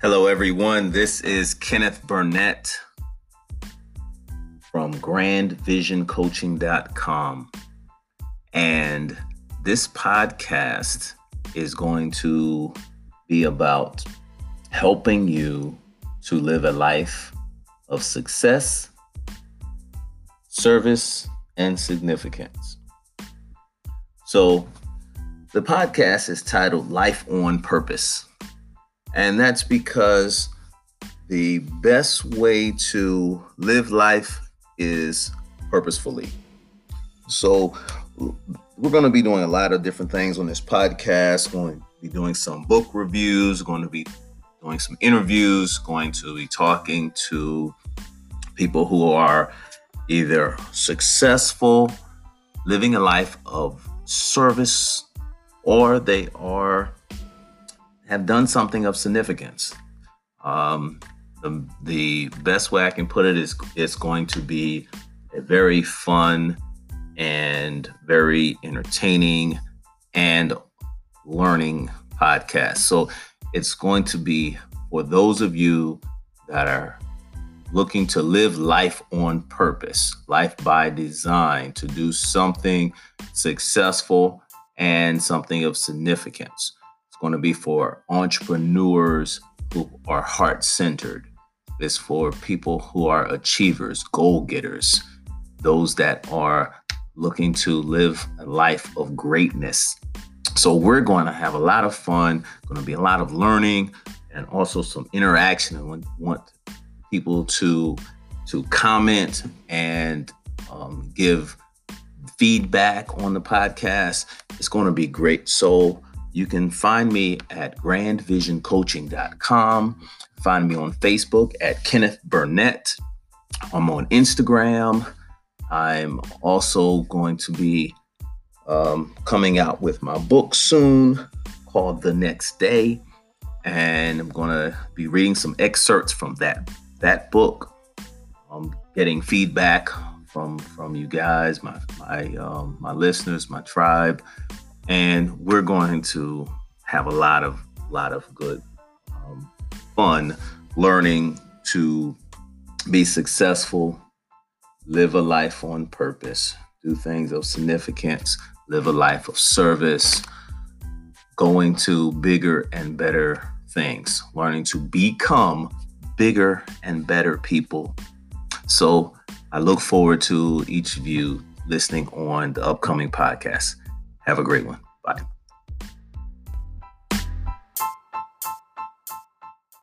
Hello, everyone. This is Kenneth Burnett from grandvisioncoaching.com. And this podcast is going to be about helping you to live a life of success, service, and significance. So, the podcast is titled Life on Purpose. And that's because the best way to live life is purposefully. So, we're going to be doing a lot of different things on this podcast. Going to be doing some book reviews, going to be doing some interviews, going to be talking to people who are either successful, living a life of service, or they are have done something of significance. Um, the, the best way I can put it is it's going to be a very fun and very entertaining and learning podcast. So it's going to be for those of you that are looking to live life on purpose, life by design, to do something successful and something of significance going to be for entrepreneurs who are heart centered. It's for people who are achievers, goal getters, those that are looking to live a life of greatness. So we're going to have a lot of fun, going to be a lot of learning and also some interaction. I want people to to comment and um, give feedback on the podcast. It's going to be great. So you can find me at grandvisioncoaching.com. Find me on Facebook at Kenneth Burnett. I'm on Instagram. I'm also going to be um, coming out with my book soon called The Next Day. And I'm going to be reading some excerpts from that, that book. I'm getting feedback from from you guys, my my um, my listeners, my tribe and we're going to have a lot of lot of good um, fun learning to be successful live a life on purpose do things of significance live a life of service going to bigger and better things learning to become bigger and better people. So i look forward to each of you listening on the upcoming podcast have a great one. Bye.